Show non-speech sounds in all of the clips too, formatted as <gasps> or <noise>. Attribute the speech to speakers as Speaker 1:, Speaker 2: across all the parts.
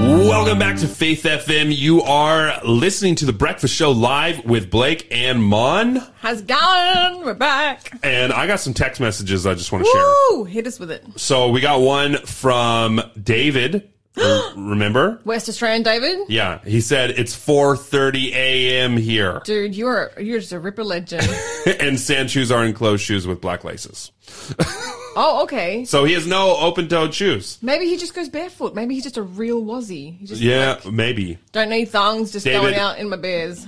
Speaker 1: Welcome back to Faith FM. You are listening to the Breakfast Show live with Blake and Mon.
Speaker 2: How's it going? We're back.
Speaker 1: And I got some text messages I just want to share.
Speaker 2: Woo! Hit us with it.
Speaker 1: So we got one from David. Remember?
Speaker 2: West Australian David?
Speaker 1: Yeah, he said it's 4:30 a.m. here,
Speaker 2: Dude, you're you're just a ripper legend. <laughs>
Speaker 1: and sand shoes are enclosed shoes with black laces. <laughs>
Speaker 2: oh, okay.
Speaker 1: So he has no open-toed shoes.
Speaker 2: Maybe he just goes barefoot. Maybe he's just a real Wazzy. He just
Speaker 1: Yeah,
Speaker 2: like,
Speaker 1: maybe.
Speaker 2: don't need thongs, just
Speaker 1: David-
Speaker 2: going out in my bears.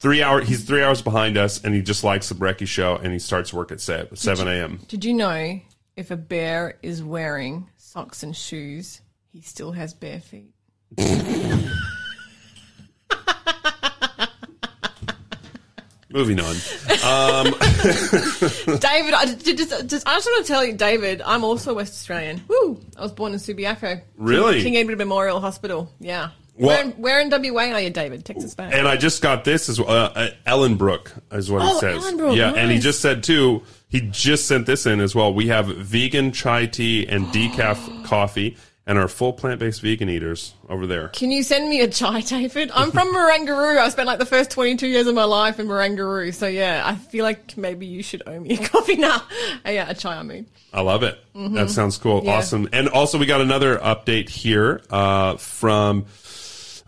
Speaker 1: Three hour. He's three hours behind us, and he just likes the Brecky show, and he starts work at 7 a.m.
Speaker 2: Did you know if a bear is wearing socks and shoes, he still has bare feet?
Speaker 1: Moving on. <laughs> <laughs>
Speaker 2: David, I just, just, just, I just want to tell you, David, I'm also West Australian. Woo! I was born in Subiaco.
Speaker 1: Really?
Speaker 2: King Edward Memorial Hospital. Yeah.
Speaker 1: What-
Speaker 2: Where, in, where in WA are you, David? Texas Bay.
Speaker 1: And I just got this as well. Uh, uh, Ellenbrook is what
Speaker 2: Oh,
Speaker 1: it says.
Speaker 2: Ellenbrook,
Speaker 1: yeah, and he just said too. He just sent this in as well. We have vegan chai tea and decaf <gasps> coffee, and our full plant based vegan eaters over there.
Speaker 2: Can you send me a chai, David? I'm from Marangaroo. I spent like the first 22 years of my life in Marangaroo. So yeah, I feel like maybe you should owe me a <laughs> coffee now. Uh, yeah, a chai, I mean.
Speaker 1: I love it. That sounds cool.
Speaker 2: Mm-hmm. Yeah.
Speaker 1: Awesome. And also, we got another update here uh, from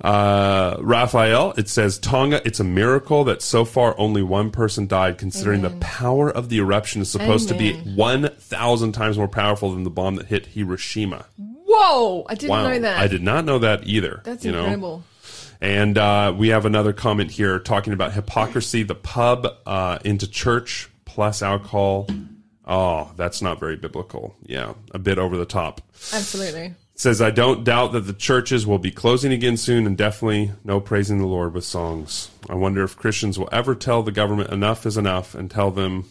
Speaker 1: uh, Raphael. It says, Tonga, it's a miracle that so far only one person died, considering the power of the eruption is supposed to be 1,000 times more powerful than the bomb that hit Hiroshima.
Speaker 2: Whoa! I didn't
Speaker 1: Wow.
Speaker 2: know that.
Speaker 1: I did not know that either.
Speaker 2: That's
Speaker 1: you know?
Speaker 2: incredible.
Speaker 1: And uh, we have another comment here talking about hypocrisy, the pub uh, into church plus alcohol. Oh, that's not very biblical. Yeah, a bit over the top.
Speaker 2: Absolutely.
Speaker 1: It says, I don't doubt that the churches will be closing again soon, and definitely no praising the Lord with songs. I wonder if Christians will ever tell the government enough is enough and tell them,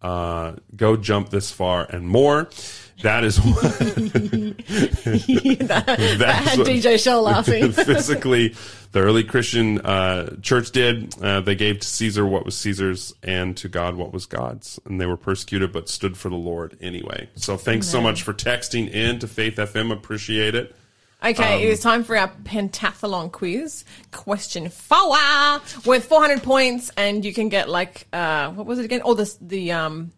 Speaker 1: uh, go jump this far and more. That is what, <laughs>
Speaker 2: that, that had
Speaker 1: what-
Speaker 2: DJ Shell laughing. <laughs>
Speaker 1: physically the early christian uh, church did. Uh, they gave to caesar what was caesar's and to god what was god's. And they were persecuted but stood for the lord anyway. So thanks so much for texting in to faith fm appreciate it.
Speaker 2: Okay, it is time for our pentathlon quiz. Question four. With 400 points, and you can get like uh, what was it again? Oh, the the um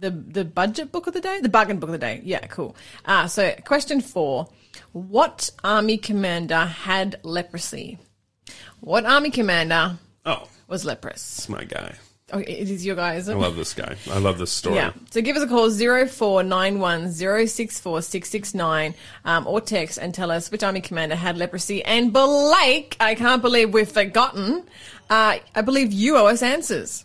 Speaker 2: the the budget book of the day, the bargain book of the day. Yeah, cool. Uh, so question four: What army commander had leprosy? What army commander
Speaker 1: oh
Speaker 2: was leprous?
Speaker 1: it's my guy
Speaker 2: Oh, it is your guy, is it?
Speaker 1: i love this guy i love this story
Speaker 2: Yeah. So give us a call 0491 um, or text and tell us which army commander had leprosy. And Blake, I can't believe we've forgotten. Uh, I believe you owe us answers.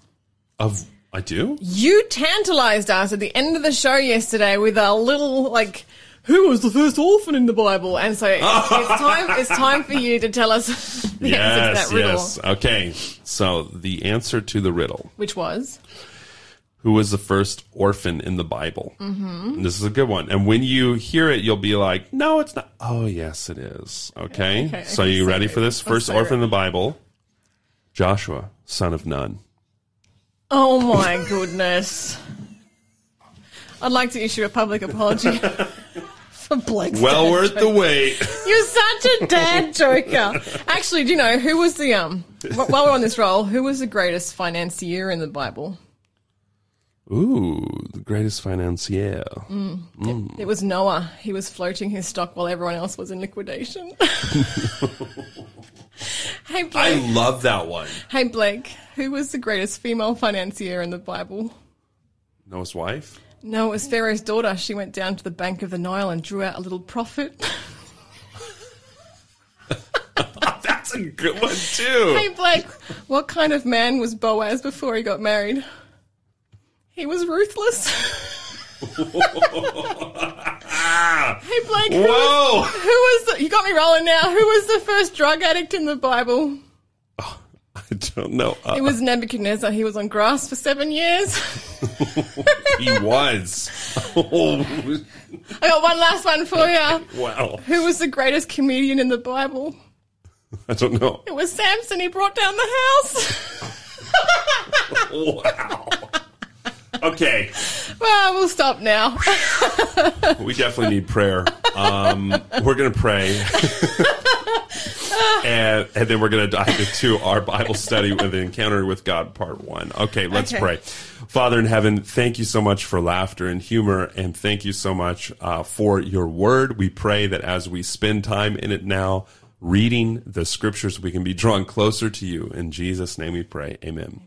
Speaker 1: of i do
Speaker 2: You tantalized us at the end of the show yesterday with a little like. Who was the first orphan in the Bible? And so it's, it's <laughs> time. It's time for you to tell us <laughs> the answer to that riddle,
Speaker 1: yes okay so the answer to the riddle
Speaker 2: which was
Speaker 1: who was the first orphan in the Bible. Mm-hmm. This is a good one. And when you hear it, you'll be like, no, it's not. Oh, yes, it is. Okay.
Speaker 2: Okay,
Speaker 1: so
Speaker 2: okay,
Speaker 1: you
Speaker 2: so
Speaker 1: ready for this? First
Speaker 2: so
Speaker 1: orphan in the Bible Joshua, son of Nun.
Speaker 2: Oh my goodness. I'd like to issue a public apology <laughs> for Blake's
Speaker 1: Well worth
Speaker 2: joke.
Speaker 1: the wait.
Speaker 2: You're such a dad joker. Actually, do you know who was the um? While we're on this roll, who was the greatest financier in the Bible?
Speaker 1: Ooh, the greatest financier.
Speaker 2: It was Noah. He was floating his stock while everyone else was in liquidation. <laughs> hey
Speaker 1: I love that one.
Speaker 2: hey Blake. Who was the greatest female financier in the Bible?
Speaker 1: Noah's wife?
Speaker 2: No, it was Pharaoh's daughter. She went down to the bank of the Nile and drew out a little profit. <laughs> <laughs>
Speaker 1: That's a good one, too.
Speaker 2: hey, Blake, what kind of man was Boaz before he got married? He was ruthless. <laughs> hey, Blake, who was,
Speaker 1: Whoa.
Speaker 2: who was the, you got me rolling now. Who was the first drug addict in the Bible? <laughs>
Speaker 1: I don't know. Uh,
Speaker 2: It was Nebuchadnezzar. He was on grass for seven years. <laughs>
Speaker 1: he was. <laughs> Oh,
Speaker 2: I got one last one for you.
Speaker 1: wow.
Speaker 2: Who was the greatest comedian in the Bible?
Speaker 1: I don't know.
Speaker 2: It was Samson. He brought down the house.
Speaker 1: Wow. Okay.
Speaker 2: well, we'll stop now.
Speaker 1: We definitely need prayer. Um, we're going to pray. <laughs> and, and then we're going to dive into our Bible study with the Encounter with God Part 1. Okay, let's
Speaker 2: Okay.
Speaker 1: pray. Father in heaven, thank you so much for laughter and humor, and thank you so much uh, for your word. We pray that as we spend time in it now, reading the scriptures, we can be drawn closer to you. In Jesus' name we pray. Amen.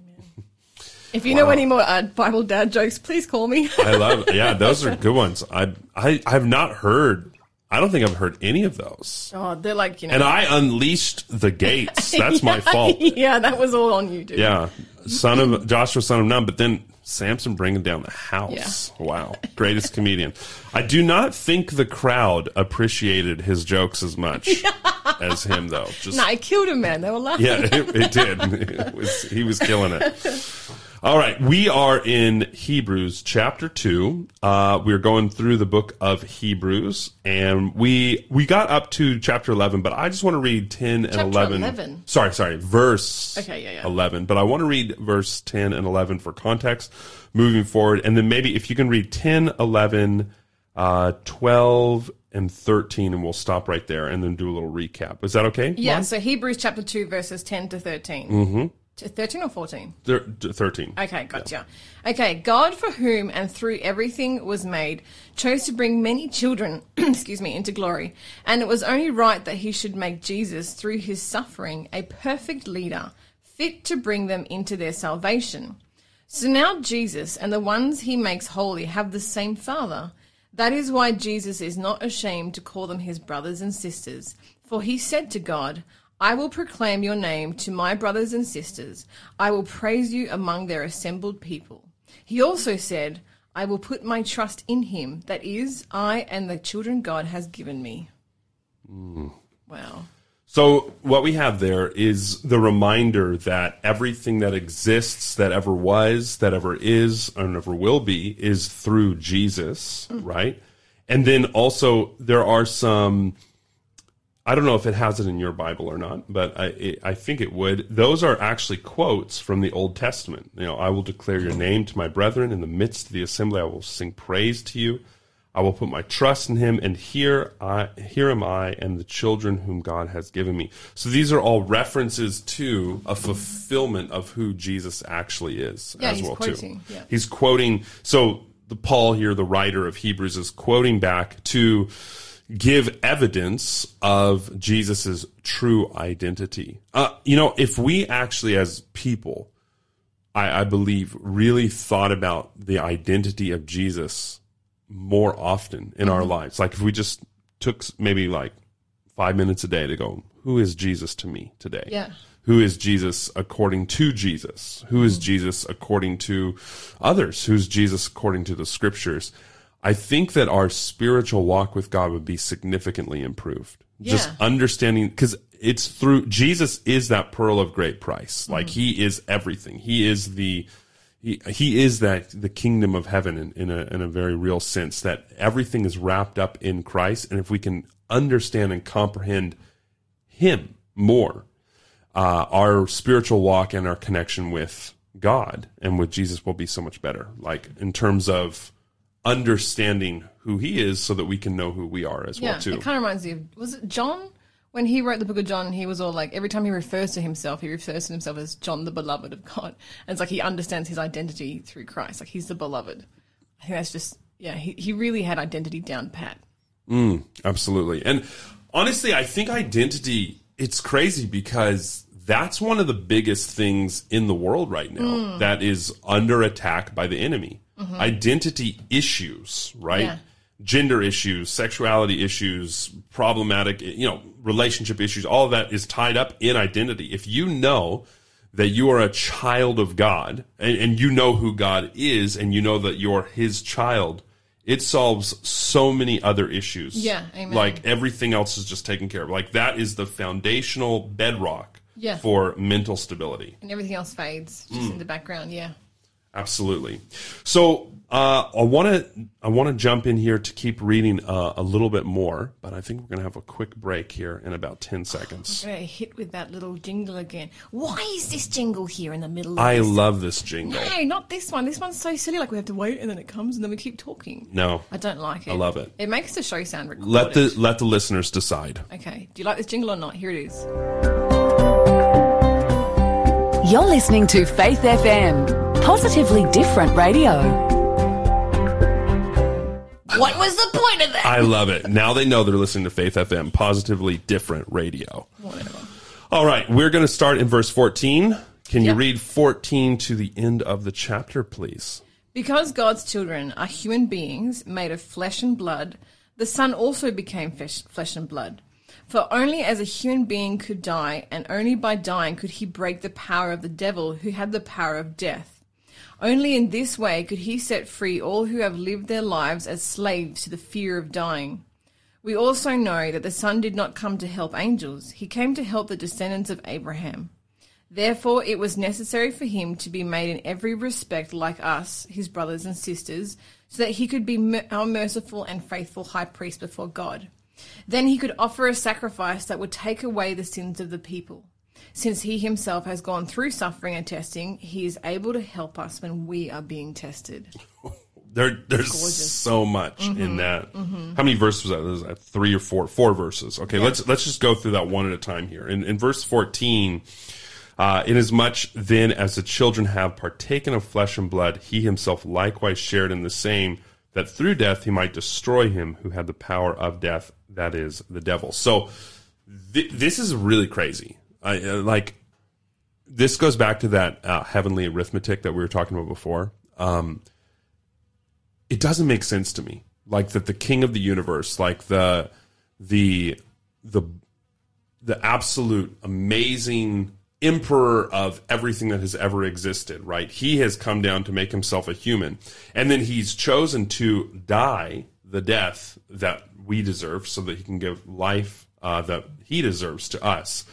Speaker 2: If you know any more uh, Bible dad jokes, please call me. <laughs>
Speaker 1: I love Yeah, those are good ones. I, I, I've not heard, I don't think I've heard any of those.
Speaker 2: oh, they're like, you know.
Speaker 1: And I unleashed the gates. <laughs> That's my fault.
Speaker 2: yeah, that was all on you, dude.
Speaker 1: Yeah, son of Joshua, son of Nun. But then Samson bringing down the house. Wow, greatest comedian. I do not think the crowd appreciated his jokes as much <laughs> as him, though. Just
Speaker 2: Nah, I killed him, man. They were laughing.
Speaker 1: yeah, it, it did. It was, he was killing it. All right, we are in Hebrews chapter two. Uh, we're going through the book of Hebrews, and we we got up to chapter eleven, but I just want to read ten and
Speaker 2: Chapter
Speaker 1: eleven.
Speaker 2: 11?
Speaker 1: Sorry, sorry, verse
Speaker 2: Okay, yeah, yeah.
Speaker 1: eleven. But I want to read verse ten and eleven for context moving forward, and then maybe if you can read 10, 11, uh, 12, and thirteen, and we'll stop right there, and then do a little recap. Is that okay?
Speaker 2: Yeah, so Hebrews chapter 2, verses 10 to 13. Mm-hmm. To 13 or 14?
Speaker 1: Thir- Thirteen.
Speaker 2: Okay, gotcha. Okay, God, for whom and through everything was made, chose to bring many children, <clears throat> excuse me, into glory. And it was only right that he should make Jesus, through his suffering, a perfect leader, fit to bring them into their salvation. So now Jesus and the ones he makes holy have the same Father. That is why Jesus is not ashamed to call them his brothers and sisters. For he said to God, I will proclaim your name to my brothers and sisters. I will praise you among their assembled people. He also said, I will put my trust in him, that is, I and the children God has given me. Mm. Wow.
Speaker 1: So what we have there is the reminder that everything that exists, that ever was, that ever is, and ever will be, is through Jesus, right? And then also there are some. I don't know if it has it in your Bible or not, but I, it, I think it would. Those are actually quotes from the Old Testament. You know, I will declare your name to my brethren in the midst of the assembly. I will sing praise to you. I will put my trust in him, and here I here am I and the children whom God has given me. So these are all references to a fulfillment of who Jesus actually is
Speaker 2: Yeah,
Speaker 1: as well
Speaker 2: quoting,
Speaker 1: too.
Speaker 2: yeah.
Speaker 1: He's quoting so the Paul here, the writer of Hebrews, is quoting back to give evidence of Jesus's true identity. Uh, you know, if we actually as people I, I believe, really thought about the identity of Jesus more often in our lives. Like if we just took maybe like five minutes a day to go, who is Jesus to me today?
Speaker 2: Yeah.
Speaker 1: Who is Jesus according to Jesus? Who is Jesus according to others? Who's Jesus according to the scriptures? I think that our spiritual walk with God would be significantly improved. Just understanding, because it's through Jesus is that pearl of great price. Like he is everything. He is the he, he is that the kingdom of heaven in, in a in a very real sense that everything is wrapped up in Christ and if we can understand and comprehend him more uh, our spiritual walk and our connection with God and with Jesus will be so much better like in terms of understanding who he is so that we can know who we are as
Speaker 2: Yeah,
Speaker 1: well too
Speaker 2: it kind of reminds me of was it John when he wrote the book of John? He was all like every time he refers to himself, he refers to himself as John, the beloved of God, and it's like he understands his identity through Christ, like he's the beloved. I think that's just yeah, he he really had identity down pat.
Speaker 1: Mm, Absolutely. And honestly, I think identity, it's crazy because that's one of the biggest things in the world right now that is under attack by the enemy. Identity issues, right?
Speaker 2: Yeah.
Speaker 1: Gender issues, sexuality issues, problematic, you know, relationship issues, all of that is tied up in identity. If you know that you are a child of God and, and you know who God is and you know that you're his child, it solves so many other issues.
Speaker 2: Yeah, amen.
Speaker 1: Like everything else is just taken care of. Like that is the foundational bedrock
Speaker 2: Yeah.
Speaker 1: for mental stability.
Speaker 2: And everything else fades just
Speaker 1: Mm.
Speaker 2: in the background. Yeah,
Speaker 1: Absolutely. So uh, I want to I want to jump in here to keep reading uh, a little bit more, but I think we're going to have a quick break here in about ten seconds.
Speaker 2: I'm hit with that little jingle again. Why is this jingle here in the middle? of
Speaker 1: I
Speaker 2: this?
Speaker 1: love this jingle.
Speaker 2: No, not this one. This one's so silly. Like we have to wait and then it comes and then we keep talking.
Speaker 1: No,
Speaker 2: I don't like it. I
Speaker 1: love it.
Speaker 2: It makes the show sound recorded.
Speaker 1: let the let the listeners decide.
Speaker 2: Okay. Do you like this jingle or not? Here it is.
Speaker 3: You're listening to Faith FM, positively different radio.
Speaker 2: What was the point of that?
Speaker 1: I love it. Now they know they're listening to Faith FM, positively different radio.
Speaker 2: Whatever.
Speaker 1: All right, we're going to start in verse 14. Can you
Speaker 2: Yeah.
Speaker 1: read 14 to the end of the chapter, please?
Speaker 2: Because God's children are human beings made of flesh and blood, the Son also became flesh, flesh and blood. For only as a human being could die, and only by dying could he break the power of the devil who had the power of death. Only in this way could he set free all who have lived their lives as slaves to the fear of dying. We also know that the Son did not come to help angels, he came to help the descendants of Abraham. Therefore, it was necessary for him to be made in every respect like us, his brothers and sisters, so that he could be our merciful and faithful high priest before God. Then he could offer a sacrifice that would take away the sins of the people. Since he himself has gone through suffering and testing, he is able to help us when we are being tested. <laughs>
Speaker 1: There, there's so much in that. How many verses was that? Was that three or four? Four verses. Okay, let's let's just go through that one at a time here. In, in verse 14, uh, inasmuch then as the children have partaken of flesh and blood, he himself likewise shared in the same, that through death he might destroy him who had the power of death, that is the devil. So th- this is really crazy. I, uh, like this goes back to that uh, heavenly arithmetic that we were talking about before. Um, it doesn't make sense to me. Like that, the king of the universe, like the the the the absolute amazing emperor of everything that has ever existed, right? He has come down to make himself a human. And then he's chosen to die the death that we deserve so that he can give life uh, that he deserves to us.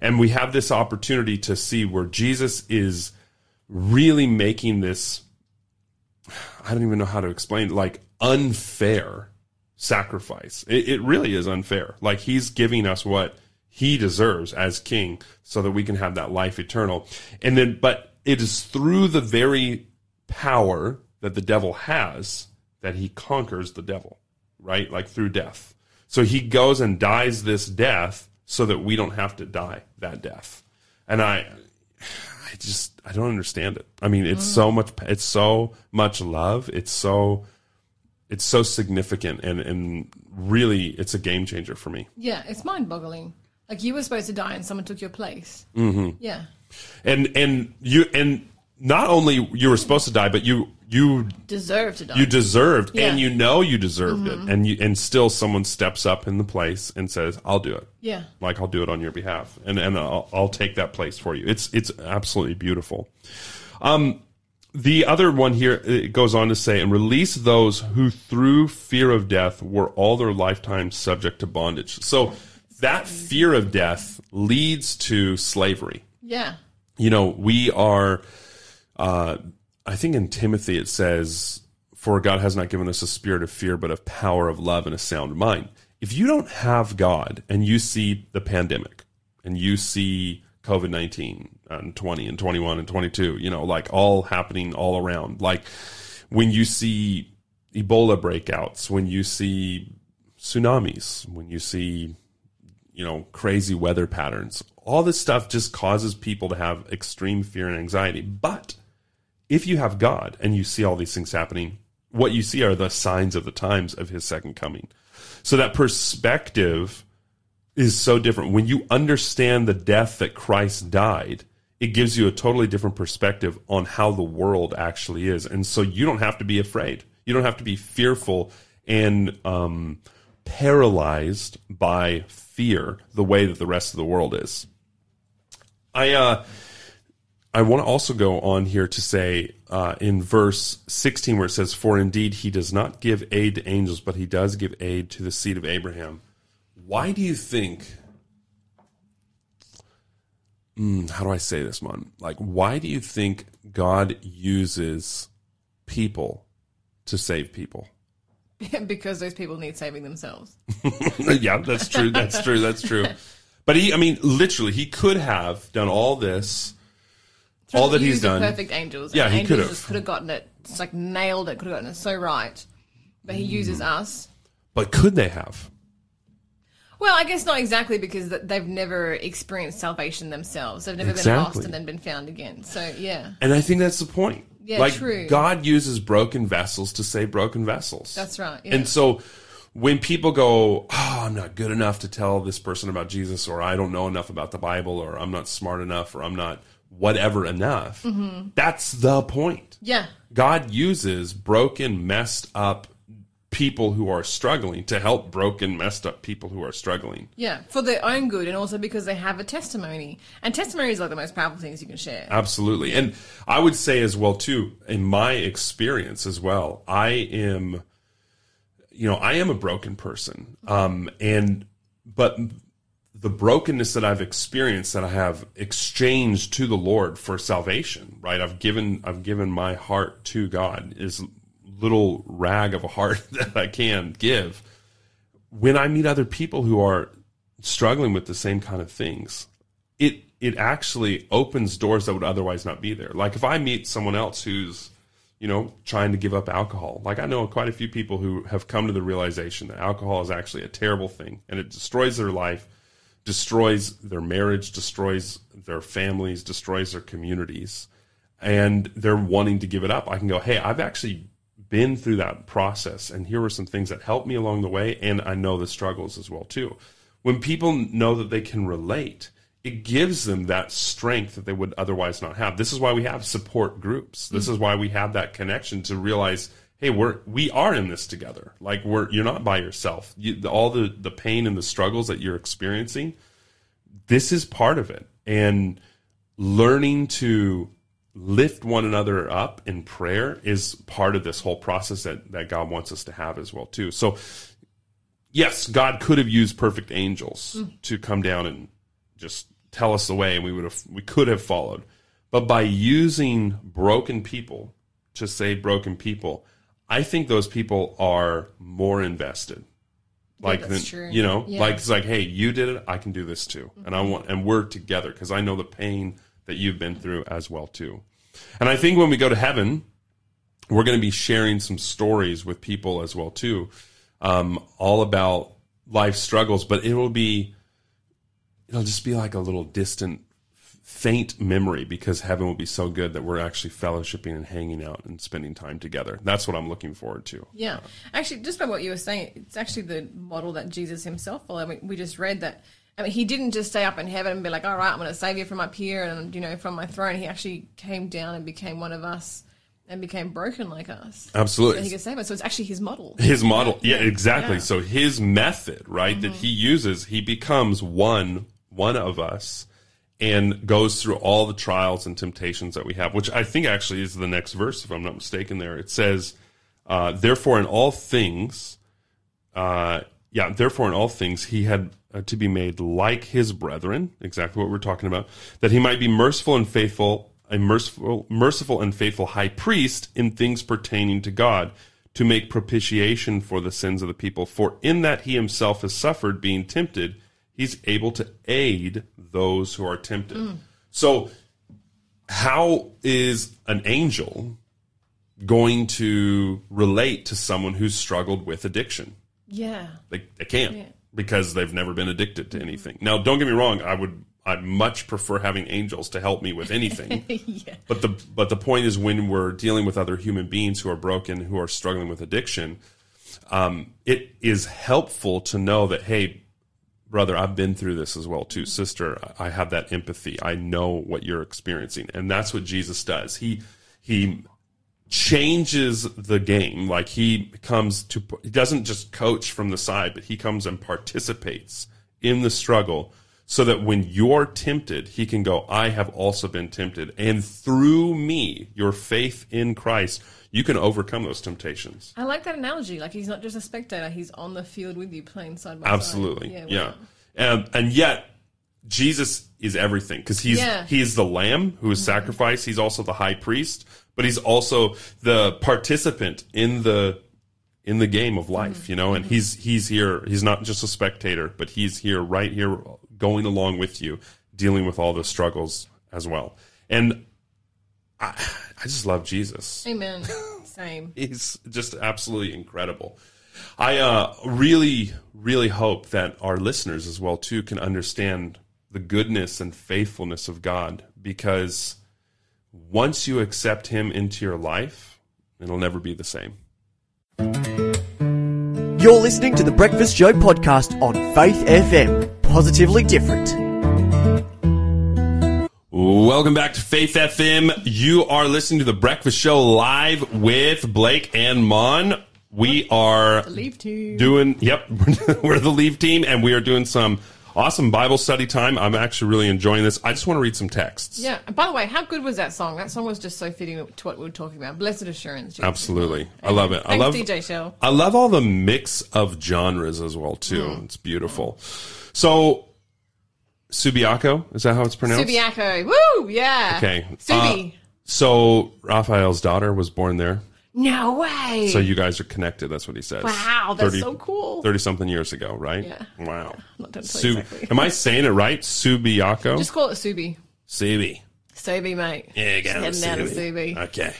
Speaker 1: And we have this opportunity to see where Jesus is really making this I don't even know how to explain like unfair sacrifice. It, it really is unfair. Like he's giving us what he deserves as king so that we can have that life eternal. And then, but it is through the very power that the devil has that he conquers the devil, right? Like through death. So he goes and dies this death so that we don't have to die that death. And I, I just I don't understand it. I mean, it's so much it's so much love. It's so it's so significant and and really it's a game changer for me.
Speaker 2: Yeah, it's mind boggling. Like you were supposed to die and someone took your place. Mm-hmm. Yeah.
Speaker 1: And and you and not only you were supposed to die, but you you
Speaker 2: Deserve to die.
Speaker 1: you deserved
Speaker 2: Yeah.
Speaker 1: and you know you deserved it and you and still someone steps up in the place and says, "I'll do it."
Speaker 2: yeah.
Speaker 1: like I'll do it on your behalf, and and I'll, I'll take that place for you. It's it's absolutely beautiful. Um, the other one here it goes on to say, and release those who through fear of death were all their lifetime subject to bondage. So that fear of death leads to slavery.
Speaker 2: Yeah.
Speaker 1: You know, we are. Uh, I think in Timothy it says, "For God has not given us a spirit of fear, but of power, of love, and a sound mind." If you don't have God and you see the pandemic and you see COVID nineteen and twenty and twenty one and twenty two, you know, like all happening all around, like when you see Ebola breakouts, when you see tsunamis, when you see you know, crazy weather patterns. All this stuff just causes people to have extreme fear and anxiety. But if you have God and you see all these things happening, what you see are the signs of the times of his second coming. So that perspective is so different. When you understand the death that Christ died, it gives you a totally different perspective on how the world actually is. And so you don't have to be afraid. You don't have to be fearful and um, paralyzed by fear the way that the rest of the world is. I uh, I want to also go on here to say uh, in verse 16 where it says, "For indeed he does not give aid to angels, but he does give aid to the seed of Abraham." Why do you think how do I say this, Mon? Like, why do you think God uses people to save people? <laughs>
Speaker 2: because those people need saving themselves. <laughs>
Speaker 1: yeah, that's true. That's true. That's true. But he, I mean, literally, he could have done all this, all that he's done.
Speaker 2: Perfect angels.
Speaker 1: Yeah,
Speaker 2: And
Speaker 1: he could have.
Speaker 2: just could have gotten it. It's like nailed it. Could have gotten it so right. But he
Speaker 1: Mm.
Speaker 2: uses us.
Speaker 1: But could they have?
Speaker 2: Well, I guess not exactly because they've never experienced salvation themselves. They've never been lost and then been found again. So yeah,
Speaker 1: And I think that's the point.
Speaker 2: Yeah,
Speaker 1: like
Speaker 2: true.
Speaker 1: God uses broken vessels to save broken vessels.
Speaker 2: that's right. Yeah.
Speaker 1: And so when people go, "Oh, I'm not good enough to tell this person about Jesus or I don't know enough about the Bible or I'm not smart enough or I'm not whatever enough."
Speaker 2: Mm-hmm.
Speaker 1: That's the point.
Speaker 2: yeah,
Speaker 1: God uses broken, messed up people who are struggling to help broken, messed up people who are struggling.
Speaker 2: yeah, for their own good and also because they have a testimony. And testimony is like the most powerful things you can share.
Speaker 1: Absolutely. And I would say as well too, in my experience as well, I am you know, I am a broken person. Um and but the brokenness that I've experienced that I have exchanged to the Lord for salvation, right? I've given I've given my heart to God is little rag of a heart <laughs> that I can give. When I meet other people who are struggling with the same kind of things, it it actually opens doors that would otherwise not be there. Like if I meet someone else who's you know trying to give up alcohol, like I know quite a few people who have come to the realization that alcohol is actually a terrible thing and it destroys their life, destroys their marriage, destroys their families, destroys their communities, and they're wanting to give it up. I can go, hey, I've actually been through that process and here were some things that helped me along the way and I know the struggles as well too. When people know that they can relate, it gives them that strength that they would otherwise not have. This is why we have support groups. This mm. is why we have that connection to realize, hey, we're we are in this together. Like we're you're not by yourself. You, all the the pain and the struggles that you're experiencing, this is part of it. And learning to lift one another up in prayer is part of this whole process that, that God wants us to have as well too. So yes, God could have used perfect angels hmm. to come down and just tell us the way and we would have we could have followed. But by using broken people to save broken people, I think those people are more invested. Like
Speaker 2: that's
Speaker 1: than-
Speaker 2: true.
Speaker 1: you know,
Speaker 2: Yeah.
Speaker 1: like it's like, hey, you did it, I can do this too, and I mm-hmm. want, and we're together because I know the pain that you've been through as well too. And I think when we go to heaven, we're going to be sharing some stories with people as well too, um, all about life struggles. But it will be, it'll just be like a little distant, faint memory because heaven will be so good that we're actually fellowshipping and hanging out and spending time together. That's what I'm looking forward to.
Speaker 2: Yeah, actually, just by what you were saying, it's actually the model that Jesus himself followed. I mean, we just read that. I mean, he didn't just stay up in heaven and be like, "All right, I'm going to save you from up here and you know from my throne." He actually came down and became one of us and became broken like us.
Speaker 1: Absolutely.
Speaker 2: So he could save us. So it's actually his model.
Speaker 1: his model yeah, exactly
Speaker 2: Yeah. Mm-hmm.
Speaker 1: so his method right that he uses he becomes one one of us and goes through all the trials and temptations that we have which i think actually is the next verse if i'm not mistaken there it says uh, therefore in all things uh, yeah therefore in all things he had uh, to be made like his brethren exactly what we're talking about that he might be merciful and faithful a merciful merciful and faithful high priest in things pertaining to god to make propitiation for the sins of the people. For in that he himself has suffered being tempted he's able to aid those who are tempted. So how is an angel going to relate to someone who's struggled with addiction
Speaker 2: Yeah.
Speaker 1: they, they can't
Speaker 2: Yeah.
Speaker 1: because they've never been addicted to anything. Now, don't get me wrong. I would, I'd much prefer having angels to help me with anything. <laughs>
Speaker 2: yeah.
Speaker 1: but the, but the point is when we're dealing with other human beings who are broken, who are struggling with addiction, um, it is helpful to know that, hey, brother, I've been through this as well too. Sister, I have that empathy. I know what you're experiencing. And that's what Jesus does. He, he changes the game. Like he comes to, he doesn't just coach from the side, but he comes and participates in the struggle so that when you're tempted, he can go, I have also been tempted. And through me, your faith in Christ, you can overcome those temptations.
Speaker 2: I like that analogy. Like he's not just a spectator; he's on the field with you, playing side by side.
Speaker 1: Absolutely. Yeah.
Speaker 2: wow.
Speaker 1: And, um, and yet, Jesus is everything because he's
Speaker 2: Yeah.
Speaker 1: he is the lamb who is sacrificed. He's also the high priest, but he's also the participant in the in the game of life, you know. And he's he's here. He's not just a spectator, but he's here, right here, going along with you, dealing with all the struggles as well. And I, I just love Jesus
Speaker 2: Amen. <laughs> Same.
Speaker 1: he's just absolutely incredible. I uh, really, really hope that our listeners as well too can understand the goodness and faithfulness of God because once you accept Him into your life, it'll never be the same.
Speaker 4: You're listening to the Breakfast Show podcast on Faith FM. Positively different.
Speaker 1: Welcome back to Faith FM. You are listening to the Breakfast Show live with Blake and Mon. We are
Speaker 2: Leave to.
Speaker 1: doing yep <laughs> we're the leave team and we are doing some awesome bible study time i'm actually really enjoying this i just want to read some texts
Speaker 2: Yeah. And by the way, how good was that song? That song was just so fitting to what we were talking about. Blessed assurance. Jesus.
Speaker 1: absolutely i love it i love
Speaker 2: DJ Shell.
Speaker 1: i love all the mix of genres as well too
Speaker 2: Mm.
Speaker 1: it's beautiful so subiaco is that how it's pronounced
Speaker 2: Subiaco. Woo! Yeah.
Speaker 1: okay
Speaker 2: Subi.
Speaker 1: Uh, so raphael's daughter was born there
Speaker 2: no way.
Speaker 1: so you guys are connected that's what he says
Speaker 2: wow, that's so cool.
Speaker 1: 30 something years ago right
Speaker 2: Yeah.
Speaker 1: wow Su-
Speaker 2: exactly.
Speaker 1: am i saying it right subiaco
Speaker 2: Just call it Subi.
Speaker 1: subi
Speaker 2: Subi, mate.
Speaker 1: Yeah, got
Speaker 2: Heading out of Subi.
Speaker 1: Okay,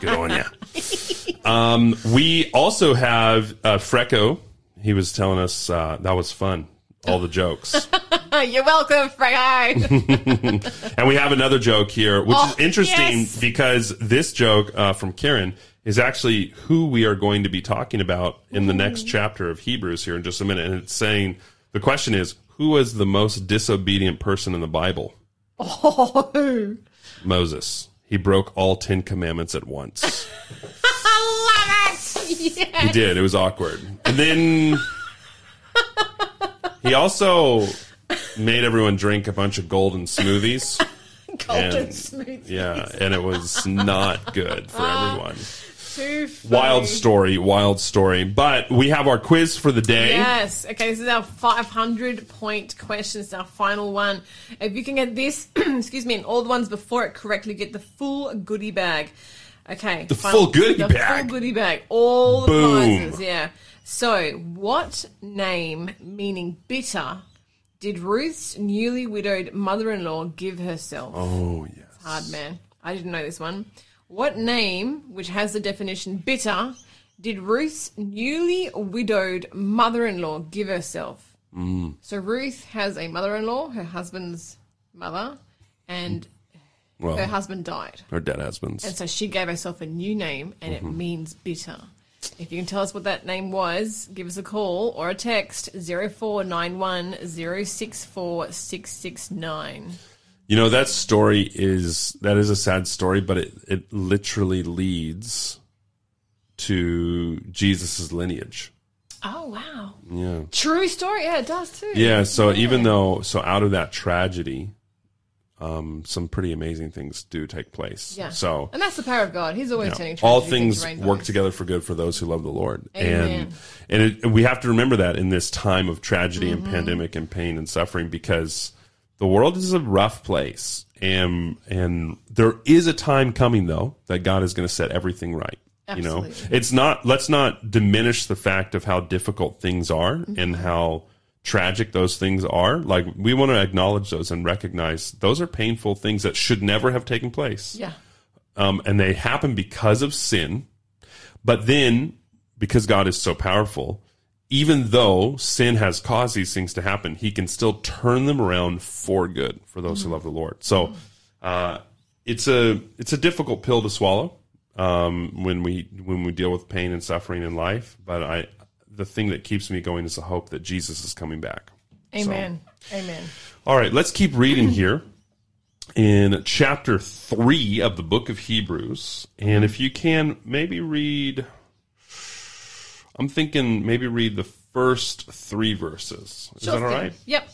Speaker 1: good on you. Um, we also have uh, Freco. He was telling us uh, that was fun. All the jokes, <laughs>
Speaker 2: You're welcome, Frego. <laughs>
Speaker 1: and we have another joke here, which
Speaker 2: Oh,
Speaker 1: is interesting
Speaker 2: yes.
Speaker 1: because this joke uh, from Karen is actually who we are going to be talking about in the next mm-hmm. chapter of Hebrews here in just a minute. And it's saying the question is, who was the most disobedient person in the Bible?
Speaker 2: oh,
Speaker 1: Moses. He broke all ten commandments at once. <laughs>
Speaker 2: I love it. Yeah.
Speaker 1: He did. It was awkward. And then he also made everyone drink a bunch of golden smoothies. <laughs>
Speaker 2: Golden
Speaker 1: And-
Speaker 2: smooth.
Speaker 1: Yeah, and it was not good for ah. everyone.
Speaker 2: Too funny.
Speaker 1: Wild story, wild story. But we have our quiz for the day.
Speaker 2: Yes. Okay, this is our 500 point question. It's our final one. If you can get this, <clears throat> excuse me, and all the ones before it correctly, get the full goodie bag. Okay. The
Speaker 1: full goodie
Speaker 2: the
Speaker 1: bag.
Speaker 2: full goodie bag. All the
Speaker 1: Boom.
Speaker 2: prizes. Yeah. So, what name, meaning bitter, did Ruth's newly widowed mother in law give herself?
Speaker 1: Oh, yes.
Speaker 2: Hard man. I didn't know this one. What name, which has the definition bitter, did Ruth's newly widowed mother in law give herself?
Speaker 1: Mm.
Speaker 2: So Ruth has a mother in law, her husband's mother, and
Speaker 1: well, her
Speaker 2: husband died.
Speaker 1: her dead husbands.
Speaker 2: And so she gave herself a new name, and
Speaker 1: Mm-hmm.
Speaker 2: it means bitter. If you can tell us what that name was, give us a call or a text 0491 064 669.
Speaker 1: You know, that story is, that is a sad story, but it, it literally leads to Jesus' lineage.
Speaker 2: Oh, wow.
Speaker 1: Yeah.
Speaker 2: True story. Yeah, it does too.
Speaker 1: Yeah, so even though so out of that tragedy, um, some pretty amazing things do take place.
Speaker 2: Yeah.
Speaker 1: So
Speaker 2: And that's the power of God. He's always turning
Speaker 1: all things work together for good for those who love the Lord.
Speaker 2: Amen.
Speaker 1: And and it, we have to remember that in this time of tragedy
Speaker 2: Mm-hmm.
Speaker 1: and pandemic and pain and suffering because the world is a rough place. And and there is a time coming though that God is going to set everything right. You know, it's not. Let's not diminish the fact of how difficult things are
Speaker 2: Mm-hmm.
Speaker 1: and how tragic those things are. Like we want to acknowledge those and recognize those are painful things that should never have taken place
Speaker 2: Yeah.
Speaker 1: um, and they happen because of sin. But then, because God is so powerful, even though sin has caused these things to happen, He can still turn them around for good for those who love the Lord. So, uh, it's a it's a difficult pill to swallow um, when we when we deal with pain and suffering in life. But I, the thing that keeps me going is the hope that Jesus is coming back. So-
Speaker 2: Amen. Amen.
Speaker 1: all right, let's keep reading here in chapter 3 of the book of Hebrews. And if you can, maybe read, I'm thinking maybe read the first three verses. Is
Speaker 2: Sure
Speaker 1: that all
Speaker 2: thing.
Speaker 1: right?
Speaker 2: Yep.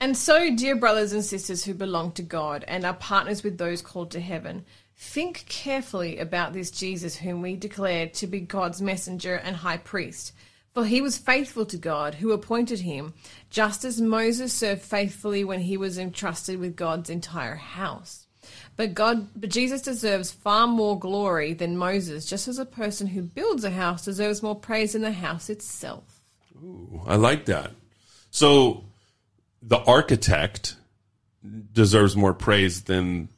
Speaker 2: And so, dear brothers and sisters who belong to God and are partners with those called to heaven, think carefully about this Jesus whom we declare to be God's messenger and high priest. For he was faithful to God, who appointed him, just as Moses served faithfully when he was entrusted with God's entire house. But God, but Jesus deserves far more glory than Moses, just as a person who builds a house deserves more praise than the house itself.
Speaker 1: Ooh, I like that. So the architect deserves more praise than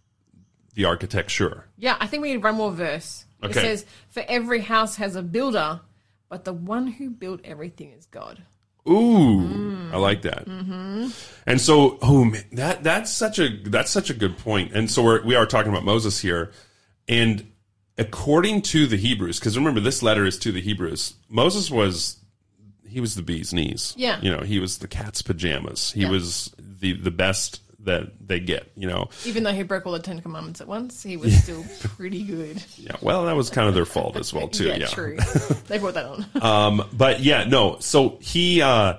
Speaker 1: the architecture.
Speaker 2: Yeah, I think we need one more verse. It says, For every house has a builder, but the one who built everything is God.
Speaker 1: Ooh, mm. I like that. Mm-hmm. And so, oh man, that that's such a that's such a good point. And so we're, we are talking about Moses here, and according to the Hebrews, because remember this letter is to the Hebrews. Moses was he was the bee's knees.
Speaker 2: Yeah.
Speaker 1: you know, he was the cat's pajamas. He
Speaker 2: Yeah.
Speaker 1: was the the best that they get. You know,
Speaker 2: Even though he broke all the Ten Commandments at once, he was still pretty good. <laughs>
Speaker 1: yeah. Well, that was kind of their fault as well too. <laughs>
Speaker 2: yeah,
Speaker 1: yeah,
Speaker 2: true. <laughs> they brought that on.
Speaker 1: Um, but yeah, no. So he, uh,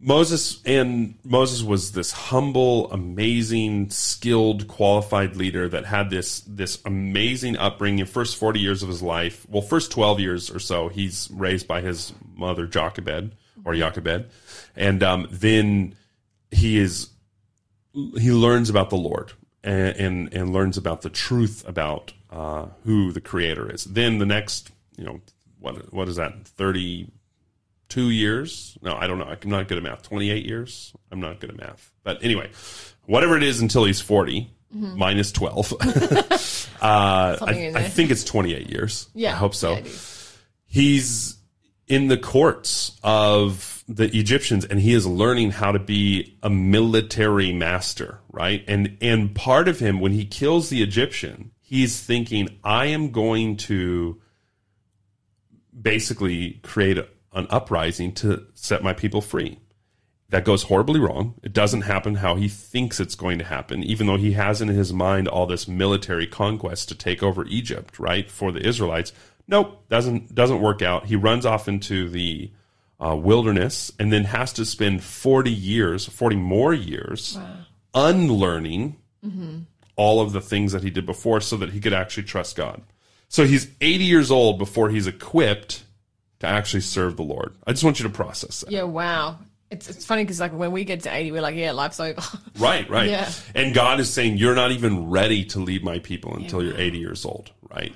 Speaker 1: Moses, and Moses was this humble, amazing, skilled, qualified leader that had this this amazing upbringing. First forty years of his life, well, first twelve years or so, he's raised by his mother Jochebed or Jochebed, and um, then he is he learns about the Lord and and, and learns about the truth about uh, who the Creator is. Then the next, you know, what what is that? Thirty two years? No, I don't know. I'm not good at math. Twenty eight years? I'm not good at math. But anyway, whatever it is until he's 40 minus twelve. <laughs> <laughs> uh, I, I think it's twenty eight years.
Speaker 2: Yeah,
Speaker 1: I hope so
Speaker 2: yeah, is.
Speaker 1: he's in the courts of the Egyptians and he is learning how to be a military master, right? And and part of him when he kills the Egyptian, he's thinking I am going to basically create an uprising to set my people free. That goes horribly wrong. It doesn't happen how he thinks it's going to happen, even though he has in his mind all this military conquest to take over Egypt, right, for the Israelites. Nope, doesn't doesn't work out. He runs off into the uh, wilderness and then has to spend forty years, forty more years, unlearning all of the things that he did before, so that he could actually trust God. So he's eighty years old before he's equipped to actually serve the Lord. I just want you to process that.
Speaker 2: Yeah, wow. It's it's funny because like when we get to eighty, we're like, yeah, life's over. <laughs>
Speaker 1: Right, right.
Speaker 2: Yeah.
Speaker 1: And God is saying, You're not even ready to lead my people until you're 80 years old, right?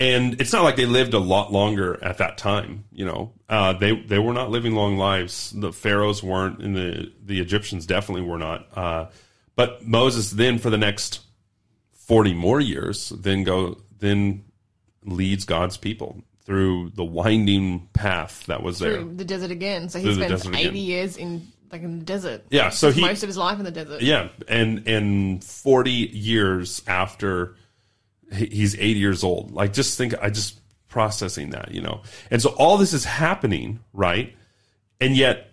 Speaker 1: And it's not like they lived a lot longer at that time, you know. Uh, they they were not living long lives. The pharaohs weren't, and the the Egyptians definitely were not. Uh, but Moses then, for the next 40 more years, then go then leads God's people through the winding path that was there.
Speaker 2: Through the desert again. So he spends eighty
Speaker 1: again.
Speaker 2: years in like in the desert.
Speaker 1: Yeah, so he
Speaker 2: most of his life in the desert.
Speaker 1: Yeah, and and forty years after he's eighty years old, like just think, I just processing that, you know, and so all this is happening, right? And yet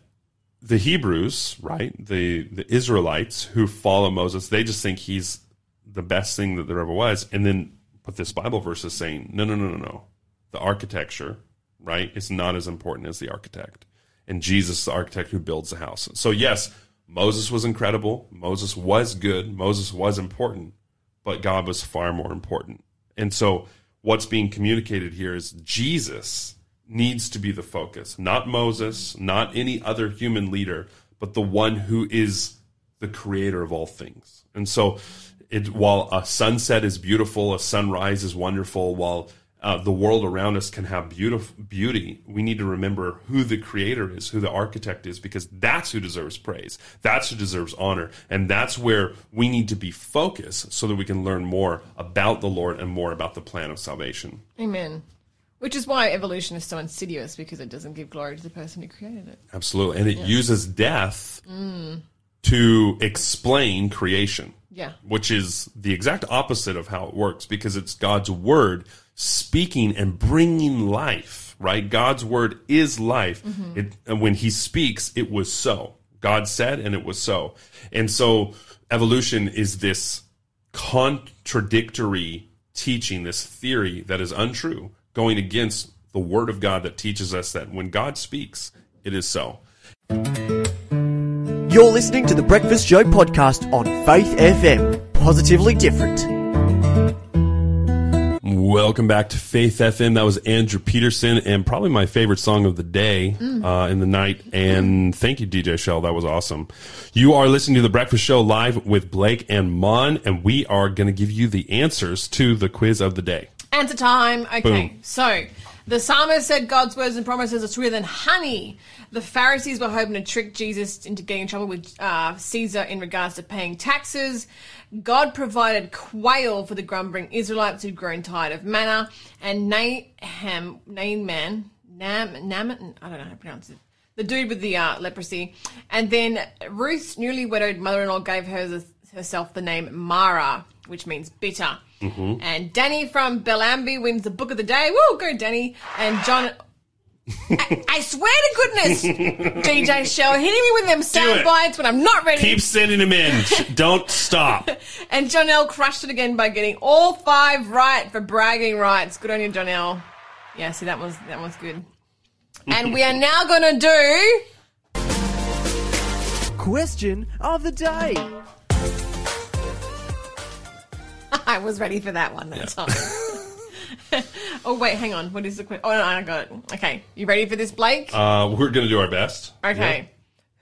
Speaker 1: the Hebrews, right, the the Israelites who follow Moses, they just think he's the best thing that there ever was, and then but this Bible verse is saying, no, no, no, no, no, the architecture, right, is not as important as the architect, and Jesus, the architect who builds the house. So yes, Moses was incredible, Moses was good, Moses was important, but God was far more important, and so what's being communicated here is Jesus needs to be the focus, not Moses, not any other human leader, but the one who is the creator of all things. And so, it, while a sunset is beautiful, a sunrise is wonderful, while uh, the world around us can have beautiful beauty, we need to remember who the creator is, who the architect is, because that's who deserves praise. That's who deserves honor. And that's where we need to be focused so that we can learn more about the Lord and more about the plan of salvation.
Speaker 2: Amen. Which is why evolution is so insidious because it doesn't give glory to the person who created it.
Speaker 1: Absolutely. And it uses death to explain creation.
Speaker 2: Yeah.
Speaker 1: Which is the exact opposite of how it works because it's God's word speaking and bringing life, right? God's word is life. Mm-hmm. It, and when he speaks, it was so. God said, and it was so. And so evolution is this contradictory teaching, this theory that is untrue, going against the word of God that teaches us that when God speaks, it is so.
Speaker 4: You're listening to the Breakfast Show podcast on Faith FM. Positively different.
Speaker 1: Welcome back to Faith FM. That was Andrew Peterson and probably my favorite song of the day uh, in the night. And thank you, DJ Shell. That was awesome. You are listening to The Breakfast Show live with Blake and Mon, and we are going to give you the answers to the quiz of the day.
Speaker 2: Answer time. Okay,
Speaker 1: Boom.
Speaker 2: so the psalmist said God's words and promises are sweeter than honey. The Pharisees were hoping to trick Jesus into getting in trouble with uh, Caesar in regards to paying taxes. God provided quail for the grumbling Israelites who'd grown tired of manna. And Naham, Naaman, Nam, Nam, I don't know how to pronounce it. The dude with the uh, leprosy. And then Ruth's newly widowed mother-in-law gave her herself the name Mara, which means bitter. And Danny from Bellambi wins the book of the day. Woo, go Danny. And John. I, I swear to goodness, DJ Shell hitting me with them sound bites when I'm not ready.
Speaker 1: Keep sending them in. Don't stop. <laughs>
Speaker 2: And Jonelle crushed it again by getting all five right for bragging rights. Good on you, Jonelle. Yeah, see that was that was good. And we are now gonna do
Speaker 4: Question of the day. <laughs>
Speaker 2: I was ready for that one that time. Oh wait, hang on. What is the question? Oh no, I got it. Okay, you ready for this, Blake?
Speaker 1: Uh, we're going to do our best.
Speaker 2: okay.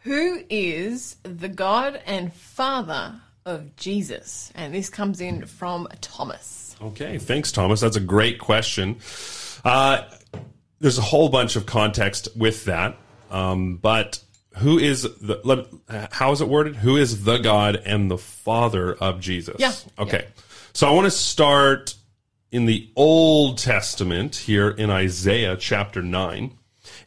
Speaker 2: Who is the God and Father of Jesus? And this comes in from Thomas.
Speaker 1: Okay, thanks, Thomas. That's a great question. Uh, there's a whole bunch of context with that, um, but who is the? Let, how is it worded? Who is the God and the Father of Jesus?
Speaker 2: Yeah,
Speaker 1: Okay. So I want to start in the Old Testament here in Isaiah chapter nine,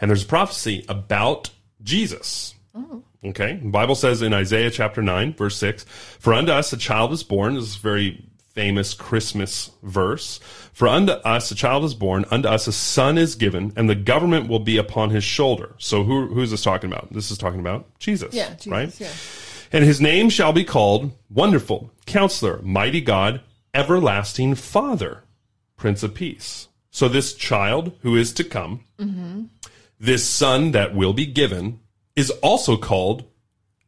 Speaker 1: and there's a prophecy about Jesus. Oh. Okay. The Bible says in Isaiah chapter 9, verse 6, For unto us a child is born. This is a very famous Christmas verse. For unto us a child is born, unto us a son is given, and the government will be upon his shoulder. So who, who's this talking about? This is talking about Jesus.
Speaker 2: Yeah, Jesus,
Speaker 1: right?
Speaker 2: yeah.
Speaker 1: And his name shall be called Wonderful, Counselor, Mighty God, Everlasting Father, Prince of Peace. So this child who is to come, this son that will be given, is also called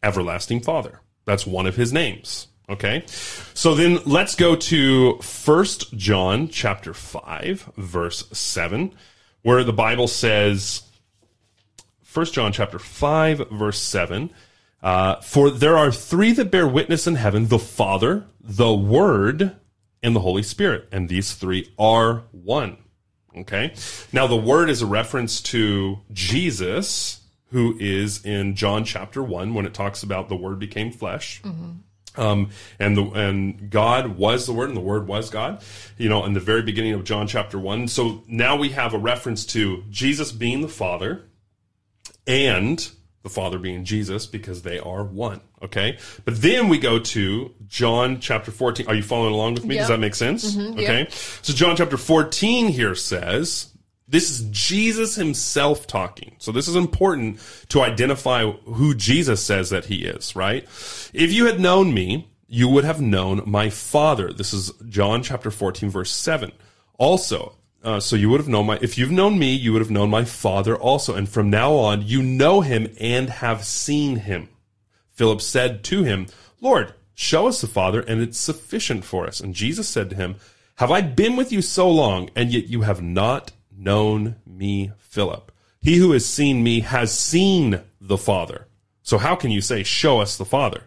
Speaker 1: Everlasting Father. That's one of his names. Okay. So then let's go to First John chapter 5, verse 7, where the Bible says, First John chapter 5, verse 7. Uh, for there are three that bear witness in heaven the Father, the Word, and the Holy Spirit. And these three are one. Okay. Now, the Word is a reference to Jesus, who is in John chapter 1 when it talks about the Word became flesh. Um, and the and God was the Word, and the Word was God. You know, in the very beginning of John chapter one. So now we have a reference to Jesus being the Father, and the Father being Jesus, because they are one. Okay, but then we go to John chapter fourteen. Are you following along with me? Does that make sense? Mm-hmm, okay, so John chapter fourteen here says. This is Jesus himself talking. So this is important to identify who Jesus says that he is, right? If you had known me, you would have known my Father. This is John chapter 14, verse 7. Also, uh, so you would have known my, if you've known me, you would have known my Father also. And from now on, you know him and have seen him. Philip said to him, Lord, show us the Father, and it's sufficient for us. And Jesus said to him, Have I been with you so long, and yet you have not known me, Philip? He who has seen me has seen the Father. So how can you say, Show us the Father?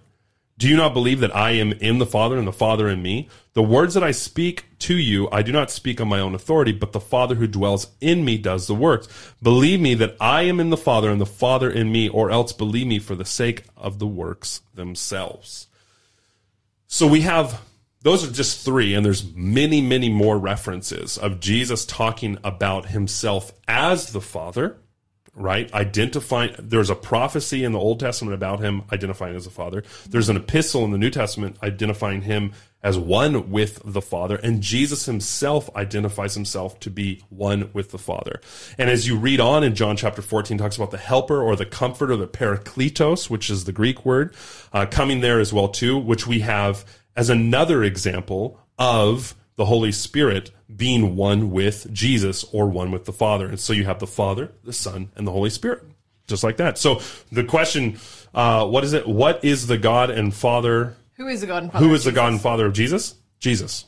Speaker 1: Do you not believe that I am in the Father and the Father in me? The words that I speak to you, I do not speak on my own authority, but the Father who dwells in me does the works. Believe me that I am in the Father and the Father in me, or else believe me for the sake of the works themselves. So we have those are just three, and there's many, many more references of Jesus talking about himself as the Father, right? Identifying, there's a prophecy in the Old Testament about him identifying as a father. There's an epistle in the New Testament identifying him as one with the Father, and Jesus himself identifies himself to be one with the Father. And as you read on in John chapter 14, talks about the helper or the comforter, the parakletos, which is the Greek word, uh, coming there as well too, which we have as another example of the Holy Spirit being one with Jesus or one with the Father. And so you have the Father, the Son, and the Holy Spirit. Just like that. So the question, uh, what is it? What is the God and Father?
Speaker 2: Who is the God and Father?
Speaker 1: Who is the God and Father of Jesus? Jesus.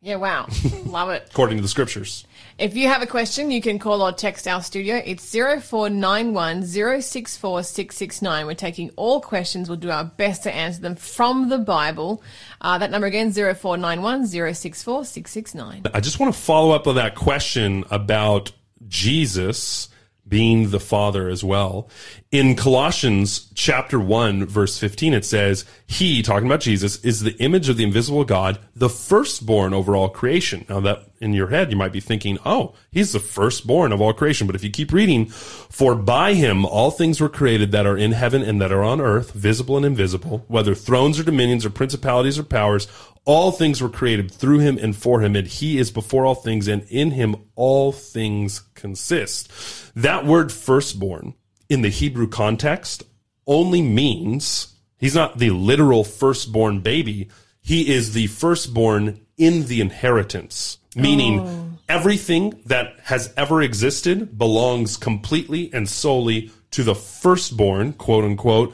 Speaker 2: Yeah, wow. <laughs> Love it.
Speaker 1: according to the scriptures.
Speaker 2: If you have a question, you can call or text our studio. It's 0491 064 669. We're taking all questions. We'll do our best to answer them from the Bible. Uh, that number again, 0491 064 669.
Speaker 1: I just want to follow up on that question about Jesus being the Father as well. In Colossians chapter 1 verse 15 it says, "He talking about Jesus is the image of the invisible God, the firstborn over all creation." Now that in your head you might be thinking, "Oh, he's the firstborn of all creation." But if you keep reading, "For by him all things were created that are in heaven and that are on earth, visible and invisible, whether thrones or dominions or principalities or powers, all things were created through him and for him, and he is before all things, and in him all things consist. That word firstborn in the Hebrew context only means he's not the literal firstborn baby. He is the firstborn in the inheritance, meaning oh. everything that has ever existed belongs completely and solely to the firstborn, quote unquote,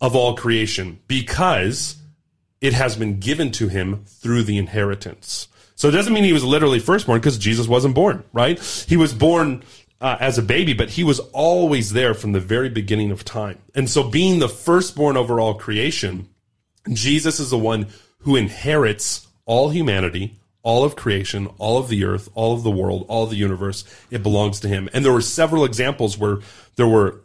Speaker 1: of all creation because it has been given to him through the inheritance. So it doesn't mean he was literally firstborn because Jesus wasn't born, right? He was born uh, as a baby, but he was always there from the very beginning of time. And so being the firstborn over all creation, Jesus is the one who inherits all humanity, all of creation, all of the earth, all of the world, all of the universe. It belongs to him. And there were several examples where there were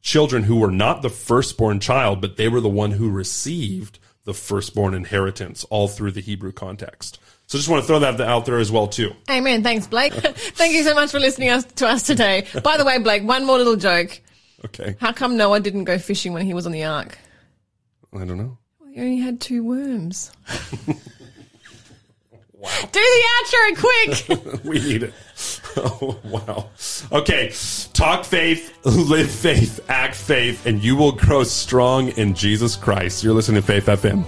Speaker 1: children who were not the firstborn child, but they were the one who received the firstborn inheritance all through the Hebrew context. So just want to throw that out there as well too.
Speaker 2: Amen. Thanks, Blake. <laughs> Thank you so much for listening us, to us today. By the way, Blake, one more little joke.
Speaker 1: Okay.
Speaker 2: How come Noah didn't go fishing when he was on the ark?
Speaker 1: I don't know.
Speaker 2: He only had two worms. <laughs> Do <laughs> the outro quick. <laughs>
Speaker 1: We need it. Oh, wow. Okay. Talk faith, <laughs> live faith, act faith, and you will grow strong in Jesus Christ. You're listening to Faith FM.